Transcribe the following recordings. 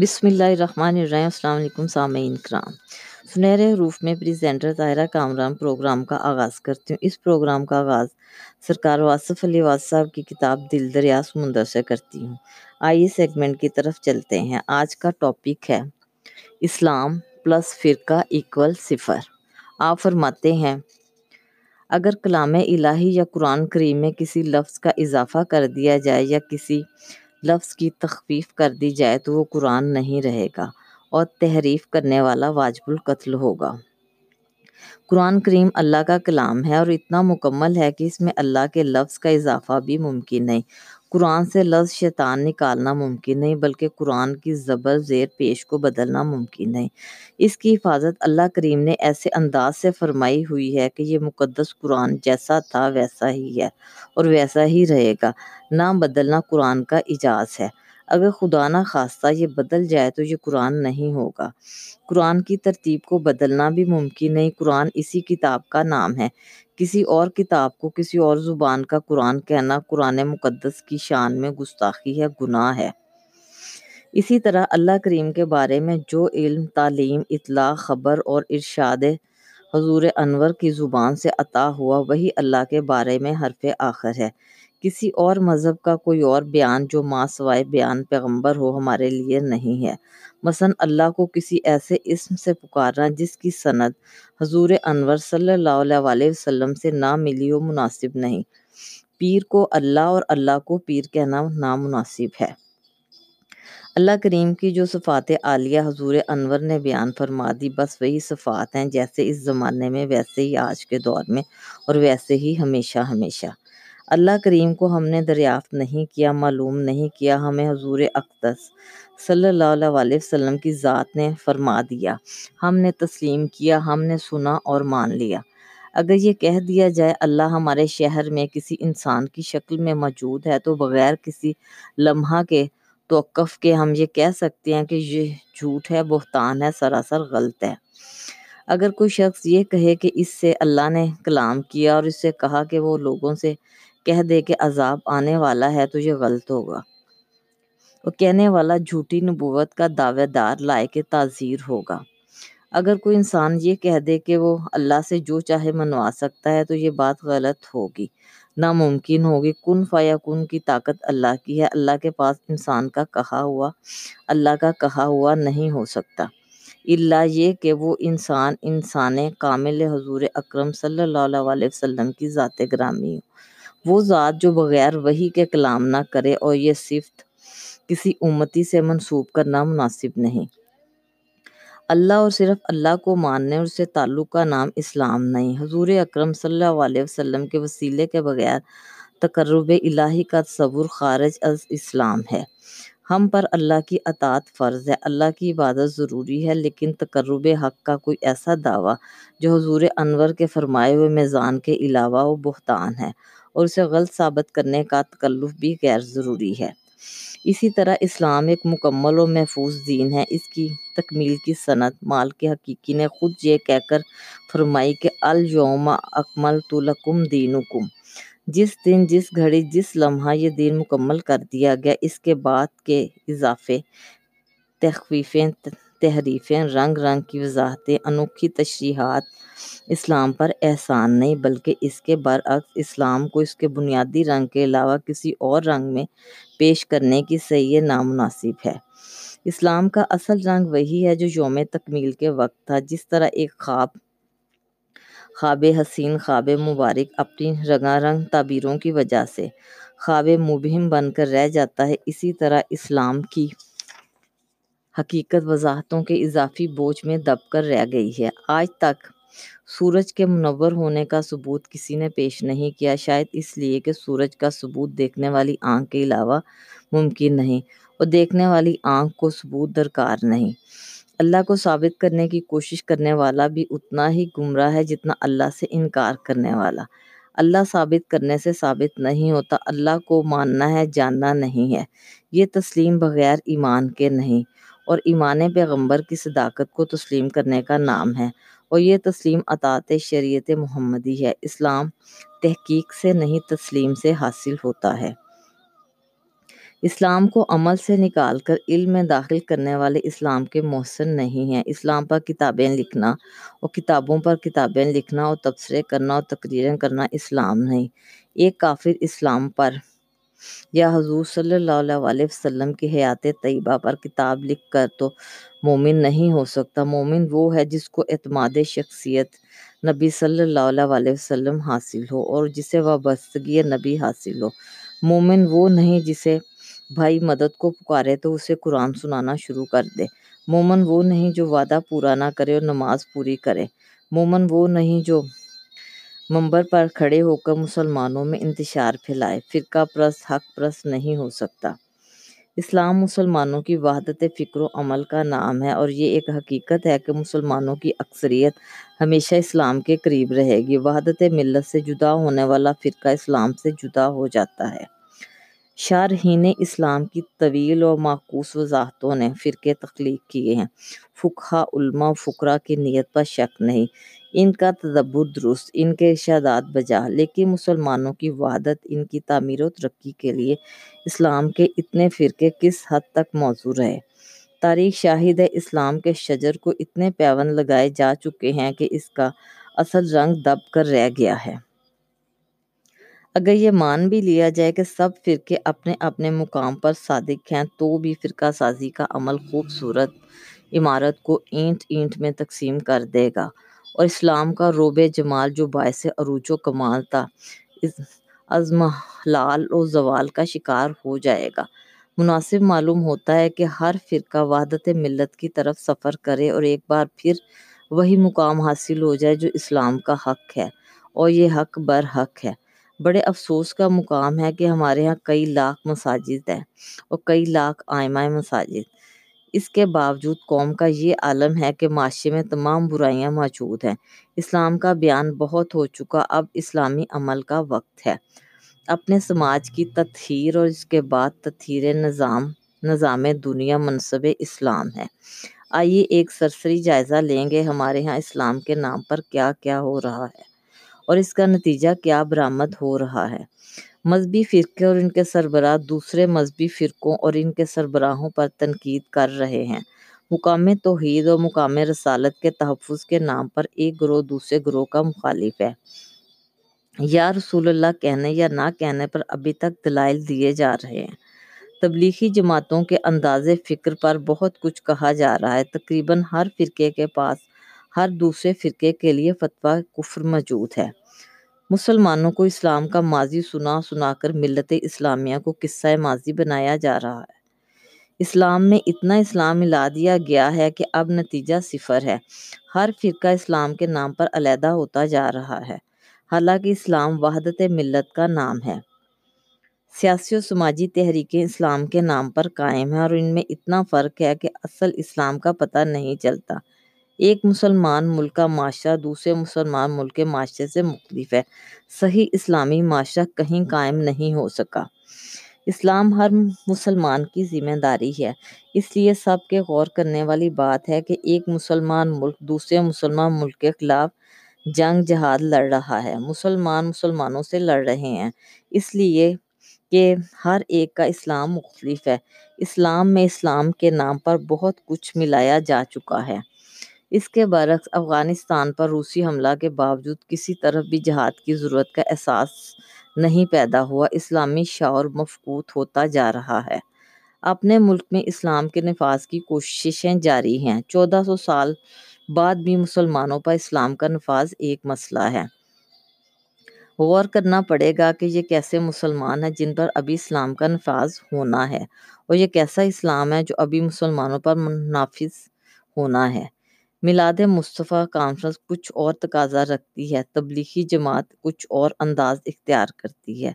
بسم اللہ الرحمن الرحیم، السلام علیکم سامعین کرام۔ سنہرے حروف میں پریزنٹر طاہرہ کامران پروگرام کا آغاز کرتی ہوں۔ اس پروگرام کا آغاز سرکار واصف علی واصف صاحب کی کتاب دل دریا سمندر سے کرتی ہوں۔ آئیے سیگمنٹ کی طرف چلتے ہیں۔ آج کا ٹاپک ہے، اسلام پلس فرقہ ایکول صفر۔ آپ فرماتے ہیں، اگر کلام الہی یا قرآن کریم میں کسی لفظ کا اضافہ کر دیا جائے یا کسی لفظ کی تخفیف کر دی جائے تو وہ قرآن نہیں رہے گا اور تحریف کرنے والا واجب القتل ہوگا۔ قرآن کریم اللہ کا کلام ہے اور اتنا مکمل ہے کہ اس میں اللہ کے لفظ کا اضافہ بھی ممکن نہیں۔ قرآن سے لفظ شیطان نکالنا ممکن نہیں، بلکہ قرآن کی زبر زیر پیش کو بدلنا ممکن نہیں۔ اس کی حفاظت اللہ کریم نے ایسے انداز سے فرمائی ہوئی ہے کہ یہ مقدس قرآن جیسا تھا ویسا ہی ہے اور ویسا ہی رہے گا۔ نہ بدلنا قرآن کا اجاز ہے۔ اگر خدا نہ خواستہ یہ بدل جائے تو یہ قرآن نہیں ہوگا۔ قرآن کی ترتیب کو بدلنا بھی ممکن نہیں۔ قرآن اسی کتاب کا نام ہے۔ کسی اور کتاب کو کسی اور زبان کا قرآن کہنا قرآن مقدس کی شان میں گستاخی ہے گناہ ہے۔ اسی طرح اللہ کریم کے بارے میں جو علم، تعلیم، اطلاع، خبر اور ارشاد حضور انور کی زبان سے عطا ہوا، وہی اللہ کے بارے میں حرف آخر ہے۔ کسی اور مذہب کا کوئی اور بیان جو ماں سوائے بیان پیغمبر ہو ہمارے لیے نہیں ہے۔ مثلا اللہ کو کسی ایسے اسم سے پکارنا جس کی سند حضور انور صلی اللہ علیہ وسلم سے نہ ملی ہو مناسب نہیں۔ پیر کو اللہ اور اللہ کو پیر کہنا نامناسب ہے۔ اللہ کریم کی جو صفات عالیہ حضور انور نے بیان فرما دی، بس وہی صفات ہیں جیسے اس زمانے میں، ویسے ہی آج کے دور میں اور ویسے ہی ہمیشہ ہمیشہ۔ اللہ کریم کو ہم نے دریافت نہیں کیا، معلوم نہیں کیا، ہمیں حضور اقدس صلی اللہ علیہ وسلم کی ذات نے فرما دیا۔ ہم نے تسلیم کیا، ہم نے سنا اور مان لیا۔ اگر یہ کہہ دیا جائے اللہ ہمارے شہر میں کسی انسان کی شکل میں موجود ہے تو بغیر کسی لمحہ کے، توقف کے ہم یہ کہہ سکتے ہیں کہ یہ جھوٹ ہے، بہتان ہے، سراسر غلط ہے۔ اگر کوئی شخص یہ کہے کہ اس سے اللہ نے کلام کیا اور اس سے کہا کہ وہ لوگوں سے کہہ دے کہ عذاب آنے والا ہے تو یہ غلط ہوگا۔ وہ کہنے والا جھوٹی نبوت کا دعوے دار لائے کے تعزیر ہوگا۔ اگر کوئی انسان یہ کہہ دے کہ وہ اللہ سے جو چاہے منوا سکتا ہے تو یہ بات غلط ہوگی۔ ناممکن ہوگی۔ کن فایا کن کی طاقت اللہ کی ہے۔ اللہ کے پاس انسان کا کہا ہوا، اللہ کا کہا ہوا نہیں ہو سکتا۔ اللہ یہ کہ وہ انسان انسان کامل حضور اکرم صلی اللہ علیہ وسلم کی ذات گرامی ہو۔ وہ ذات جو بغیر وہی کے کلام نہ کرے اور یہ صفت کسی امتی سے منسوب کرنا مناسب نہیں۔ اللہ اور صرف اللہ کو ماننے اور سے تعلق کا نام اسلام نہیں۔ حضور اکرم صلی اللہ علیہ وسلم کے وسیلے کے بغیر تقرب الہی کا تصور خارج از اسلام ہے۔ ہم پر اللہ کی اطاعت فرض ہے۔ اللہ کی عبادت ضروری ہے، لیکن تقرب حق کا کوئی ایسا دعویٰ جو حضور انور کے فرمائے ہوئے میزان کے علاوہ وہ بہتان ہے۔ اور اسے غلط ثابت کرنے کا تکلف بھی غیر ضروری ہے۔ اسی طرح اسلام ایک مکمل و محفوظ دین ہے۔ اس کی تکمیل کی صنعت مال کے حقیقی نے خود یہ کہہ کر فرمائی کہ الیوم اکملت لکم دینکم جس دن، جس گھڑی، جس لمحہ یہ دین مکمل کر دیا گیا، اس کے بعد کے اضافے، تخفیفیں تحریفیں رنگ رنگ کی وضاحتیں، انوکھی تشریحات اسلام پر احسان نہیں، بلکہ اس کے برعکس اسلام کو اس کے بنیادی رنگ کے علاوہ کسی اور رنگ میں پیش کرنے کی صحیح نامناسب ہے۔ اسلام کا اصل رنگ وہی ہے جو یوم تکمیل کے وقت تھا، جس طرح ایک خواب خواب حسین، خواب مبارک اپنی رنگا رنگ تعبیروں کی وجہ سے خواب مبہم بن کر رہ جاتا ہے، اسی طرح اسلام کی حقیقت وضاحتوں کے اضافی بوجھ میں دب کر رہ گئی ہے۔ آج تک سورج کے منور ہونے کا ثبوت کسی نے پیش نہیں کیا، شاید اس لیے کہ سورج کا ثبوت دیکھنے والی آنکھ کے علاوہ ممکن نہیں اور دیکھنے والی آنکھ کو ثبوت درکار نہیں۔ اللہ کو ثابت کرنے کی کوشش کرنے والا بھی اتنا ہی گمراہ ہے جتنا اللہ سے انکار کرنے والا۔ اللہ ثابت کرنے سے ثابت نہیں ہوتا، اللہ کو ماننا ہے، جاننا نہیں ہے۔ یہ تسلیم بغیر ایمان کے نہیں۔ اور ایمان پیغمبر کی صداقت کو تسلیم کرنے کا نام ہے۔ اور یہ تسلیم اطاعت شریعت محمدی ہے۔ اسلام تحقیق سے نہیں، تسلیم سے حاصل ہوتا ہے۔ اسلام کو عمل سے نکال کر علم میں داخل کرنے والے اسلام کے محسن نہیں ہیں۔ اسلام پر کتابیں لکھنا اور کتابوں پر کتابیں لکھنا اور تبصرے کرنا اور تقریریں کرنا اسلام نہیں۔ ایک کافر اسلام پر یا حضور صلی اللہ علیہ وسلم کی حیات طیبہ پر کتاب لکھ کر تو مومن نہیں ہو سکتا۔ مومن وہ ہے جس کو اعتماد شخصیت نبی صلی اللہ علیہ وسلم حاصل ہو اور جسے وابستگی نبی حاصل ہو۔ مومن وہ نہیں جسے بھائی مدد کو پکارے تو اسے قرآن سنانا شروع کر دے۔ مومن وہ نہیں جو وعدہ پورا نہ کرے اور نماز پوری کرے۔ مومن وہ نہیں جو ممبر پر کھڑے ہو کر مسلمانوں میں انتشار پھیلائے۔ فرقہ پرست، حق پرست نہیں ہو سکتا۔ اسلام مسلمانوں کی وحدت، فکر و عمل کا نام ہے اور یہ ایک حقیقت ہے کہ مسلمانوں کی اکثریت ہمیشہ اسلام کے قریب رہے گی۔ وحدت، ملت سے جدا ہونے والا فرقہ اسلام سے جدا ہو جاتا ہے۔ شارحین اسلام کی طویل اور معکوس وضاحتوں نے فرقے تخلیق کیے ہیں۔ فقہ علماء، فقرا کی نیت پر شک نہیں۔ ان کا تدبر درست، ان کے ارشادات بجا۔ لیکن مسلمانوں کی وحدت، ان کی تعمیر و ترقی کے لیے اسلام کے اتنے فرقے کس حد تک موضوع رہے؟ تاریخ شاہد ہے اسلام کے شجر کو اتنے پیون لگائے جا چکے ہیں کہ اس کا اصل رنگ دب کر رہ گیا ہے۔ اگر یہ مان بھی لیا جائے کہ سب فرقے اپنے اپنے مقام پر صادق ہیں، تو بھی فرقہ سازی کا عمل خوبصورت عمارت کو اینٹ اینٹ میں تقسیم کر دے گا۔ اور اسلام کا روب جمال جو باعث عروج و کمال تھا ازمحلال و زوال کا شکار ہو جائے گا۔ مناسب معلوم ہوتا ہے کہ ہر فرقہ وحدت ملت کی طرف سفر کرے اور ایک بار پھر وہی مقام حاصل ہو جائے جو اسلام کا حق ہے، اور یہ حق بر حق ہے۔ بڑے افسوس کا مقام ہے کہ ہمارے ہاں کئی لاکھ مساجد ہیں اور کئی لاکھ آئمہ مساجد۔ اس کے باوجود قوم کا یہ عالم ہے کہ معاشرے میں تمام برائیاں موجود ہیں۔ اسلام کا بیان بہت ہو چکا، اب اسلامی عمل کا وقت ہے۔ اپنے سماج کی تطہیر اور اس کے بعد تطہیر نظام نظام دنیا منصب اسلام ہے۔ آئیے ایک سرسری جائزہ لیں گے ہمارے ہاں اسلام کے نام پر کیا کیا ہو رہا ہے۔ اور اس کا نتیجہ کیا برآمد ہو رہا ہے۔ مذہبی فرقے اور ان کے سربراہ دوسرے مذہبی فرقوں اور ان کے سربراہوں پر تنقید کر رہے ہیں۔ مقام توحید اور مقام رسالت کے تحفظ کے نام پر ایک گروہ دوسرے گروہ کا مخالف ہے۔ یا رسول اللہ کہنے یا نہ کہنے پر ابھی تک دلائل دیے جا رہے ہیں۔ تبلیغی جماعتوں کے انداز فکر پر بہت کچھ کہا جا رہا ہے۔ تقریباً ہر فرقے کے پاس ہر دوسرے فرقے کے لیے فتویٰ کفر موجود ہے۔ مسلمانوں کو اسلام کا ماضی سنا سنا کر ملت اسلامیہ کو قصہ ماضی بنایا جا رہا ہے۔ اسلام میں اتنا اسلام ملا دیا گیا ہے کہ اب نتیجہ صفر ہے۔ ہر فرقہ اسلام کے نام پر علیحدہ ہوتا جا رہا ہے۔ حالانکہ اسلام وحدت ملت کا نام ہے۔ سیاسی و سماجی تحریکیں اسلام کے نام پر قائم ہیں اور ان میں اتنا فرق ہے کہ اصل اسلام کا پتہ نہیں چلتا۔ ایک مسلمان ملک کا معاشرہ دوسرے مسلمان ملک کے معاشرے سے مختلف ہے۔ صحیح اسلامی معاشرہ کہیں قائم نہیں ہو سکا۔ اسلام ہر مسلمان کی ذمہ داری ہے۔ اس لیے سب کے غور کرنے والی بات ہے کہ ایک مسلمان ملک دوسرے مسلمان ملک کے خلاف جنگ جہاد لڑ رہا ہے۔ مسلمان مسلمانوں سے لڑ رہے ہیں۔ اس لیے کہ ہر ایک کا اسلام مختلف ہے۔ اسلام میں اسلام کے نام پر بہت کچھ ملایا جا چکا ہے۔ اس کے برعکس، افغانستان پر روسی حملہ کے باوجود کسی طرف بھی جہاد کی ضرورت کا احساس نہیں پیدا ہوا، اسلامی شعور مفقود ہوتا جا رہا ہے۔ اپنے ملک میں اسلام کے نفاذ کی کوششیں جاری ہیں۔ چودہ سو سال بعد بھی مسلمانوں پر اسلام کا نفاذ ایک مسئلہ ہے۔ غور کرنا پڑے گا کہ یہ کیسے مسلمان ہیں جن پر ابھی اسلام کا نفاذ ہونا ہے اور یہ کیسا اسلام ہے جو ابھی مسلمانوں پر نافذ ہونا ہے۔ میلاد مصطفیٰ کانفرنس کچھ اور تقاضا رکھتی ہے، تبلیغی جماعت کچھ اور انداز اختیار کرتی ہے۔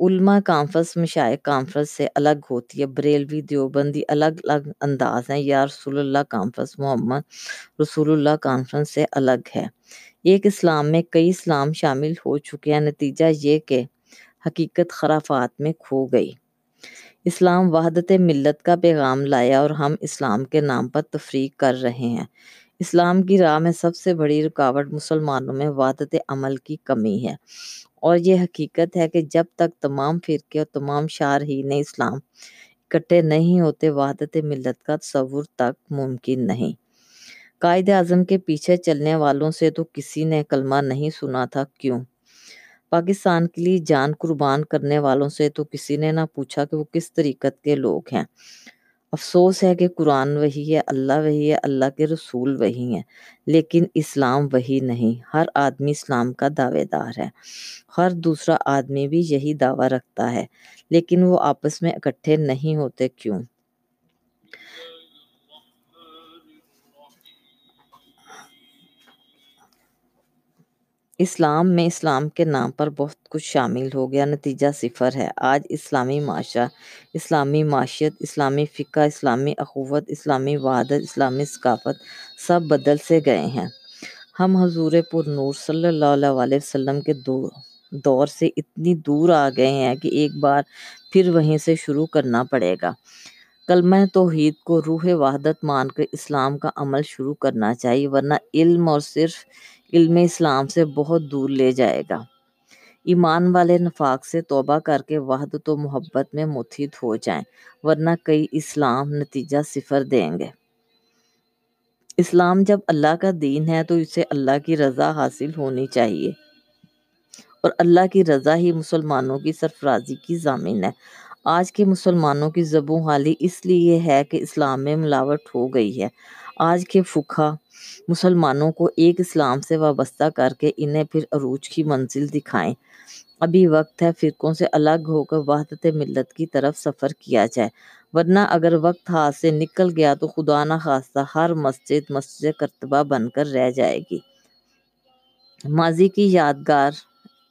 علماء کانفرنس، مشائق کانفرنس سے الگ ہوتی ہے، بریلوی دیوبندی الگ الگ انداز ہیں۔ یا رسول اللہ کانفرنس، محمد رسول اللہ کانفرنس سے الگ ہے۔ ایک اسلام میں کئی اسلام شامل ہو چکے ہیں، نتیجہ یہ کہ حقیقت خرافات میں کھو گئی۔ اسلام وحدت ملت کا پیغام لایا اور ہم اسلام کے نام پر تفریق کر رہے ہیں۔ اسلام کی راہ میں سب سے بڑی رکاوٹ مسلمانوں میں وحدت عمل کی کمی ہے۔ اور یہ حقیقت ہے کہ جب تک تمام فرقے اور تمام شارحین اسلام اکٹھے نہیں ہوتے، وحدت ملت کا تصور تک ممکن نہیں۔ قائد اعظم کے پیچھے چلنے والوں سے تو کسی نے کلمہ نہیں سنا تھا، کیوں؟ پاکستان کے لیے جان قربان کرنے والوں سے تو کسی نے نہ پوچھا کہ وہ کس طریقت کے لوگ ہیں۔ افسوس ہے کہ قرآن وہی ہے، اللہ وہی ہے، اللہ کے رسول وہی ہیں، لیکن اسلام وہی نہیں۔ ہر آدمی اسلام کا دعوے دار ہے۔ ہر دوسرا آدمی بھی یہی دعویٰ رکھتا ہے، لیکن وہ آپس میں اکٹھے نہیں ہوتے۔ کیوں؟ اسلام میں اسلام کے نام پر بہت کچھ شامل ہو گیا، نتیجہ صفر ہے۔ آج اسلامی معاشرہ، اسلامی معاشیت اسلامی فقہ، اسلامی اخوت، اسلامی وحدت، اسلامی ثقافت سب بدل سے گئے ہیں۔ ہم حضور پر نور صلی اللہ علیہ وسلم کے دور سے اتنی دور آ گئے ہیں کہ ایک بار پھر وہیں سے شروع کرنا پڑے گا۔ کلمہ توحید کو روح وحدت مان کر اسلام کا عمل شروع کرنا چاہیے، ورنہ علم اور صرف علم اسلام سے بہت دور لے جائے گا۔ ایمان والے نفاق سے توبہ کر کے وحدت و محبت میں متحد ہو جائیں، ورنہ کئی اسلام نتیجہ صفر دیں گے۔ اسلام جب اللہ کا دین ہے تو اسے اللہ کی رضا حاصل ہونی چاہیے۔ اور اللہ کی رضا ہی مسلمانوں کی سرفرازی کی ضامن ہے۔ آج کے مسلمانوں کی زبوں حالی اس لیے ہے کہ اسلام میں ملاوٹ ہو گئی ہے۔ آج کے فقہ مسلمانوں کو ایک اسلام سے وابستہ کر کے انہیں پھر عروج کی منزل دکھائیں۔ ابھی وقت ہے فرقوں سے الگ ہو کر وحدت ملت کی طرف سفر کیا جائے۔ ورنہ اگر وقت ہاتھ سے نکل گیا تو خدا نہ خواستہ ہر مسجد مسجد کرتبہ بن کر رہ جائے گی۔ ماضی کی یادگار،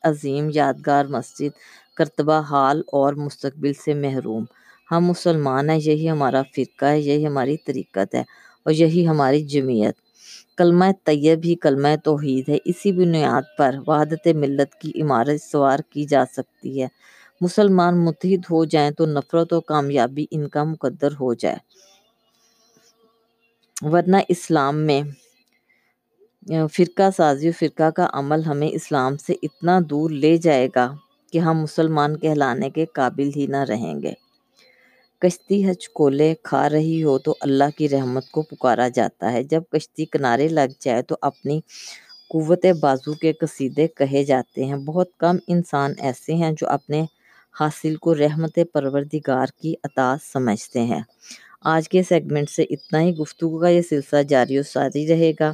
عظیم یادگار مسجد کرتبہ حال اور مستقبل سے محروم۔ ہم مسلمان ہیں، یہی ہمارا فرقہ ہے، یہی ہماری طریقت ہے۔ اور یہی ہماری جمعیت۔ کلمہ طیب ہی کلمہ توحید ہے۔ اسی بنیاد پر وحدت ملت کی عمارت سوار کی جا سکتی ہے۔ مسلمان متحد ہو جائیں تو نفرت و کامیابی ان کا مقدر ہو جائے۔ ورنہ اسلام میں فرقہ سازی و فرقہ کا عمل ہمیں اسلام سے اتنا دور لے جائے گا کہ ہم مسلمان کہلانے کے قابل ہی نہ رہیں گے۔ کشتی ہچ کولے کھا رہی ہو تو اللہ کی رحمت کو پکارا جاتا ہے۔ جب کشتی کنارے لگ جائے تو اپنی قوت بازو کے قصیدے کہے جاتے ہیں۔ بہت کم انسان ایسے ہیں جو اپنے حاصل کو رحمت پروردگار کی عطا سمجھتے ہیں۔ آج کے سیگمنٹ سے اتنا ہی گفتگو کا یہ سلسلہ جاری و ساری رہے گا۔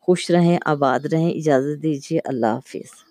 خوش رہیں، آباد رہیں، اجازت دیجیے۔ اللہ حافظ۔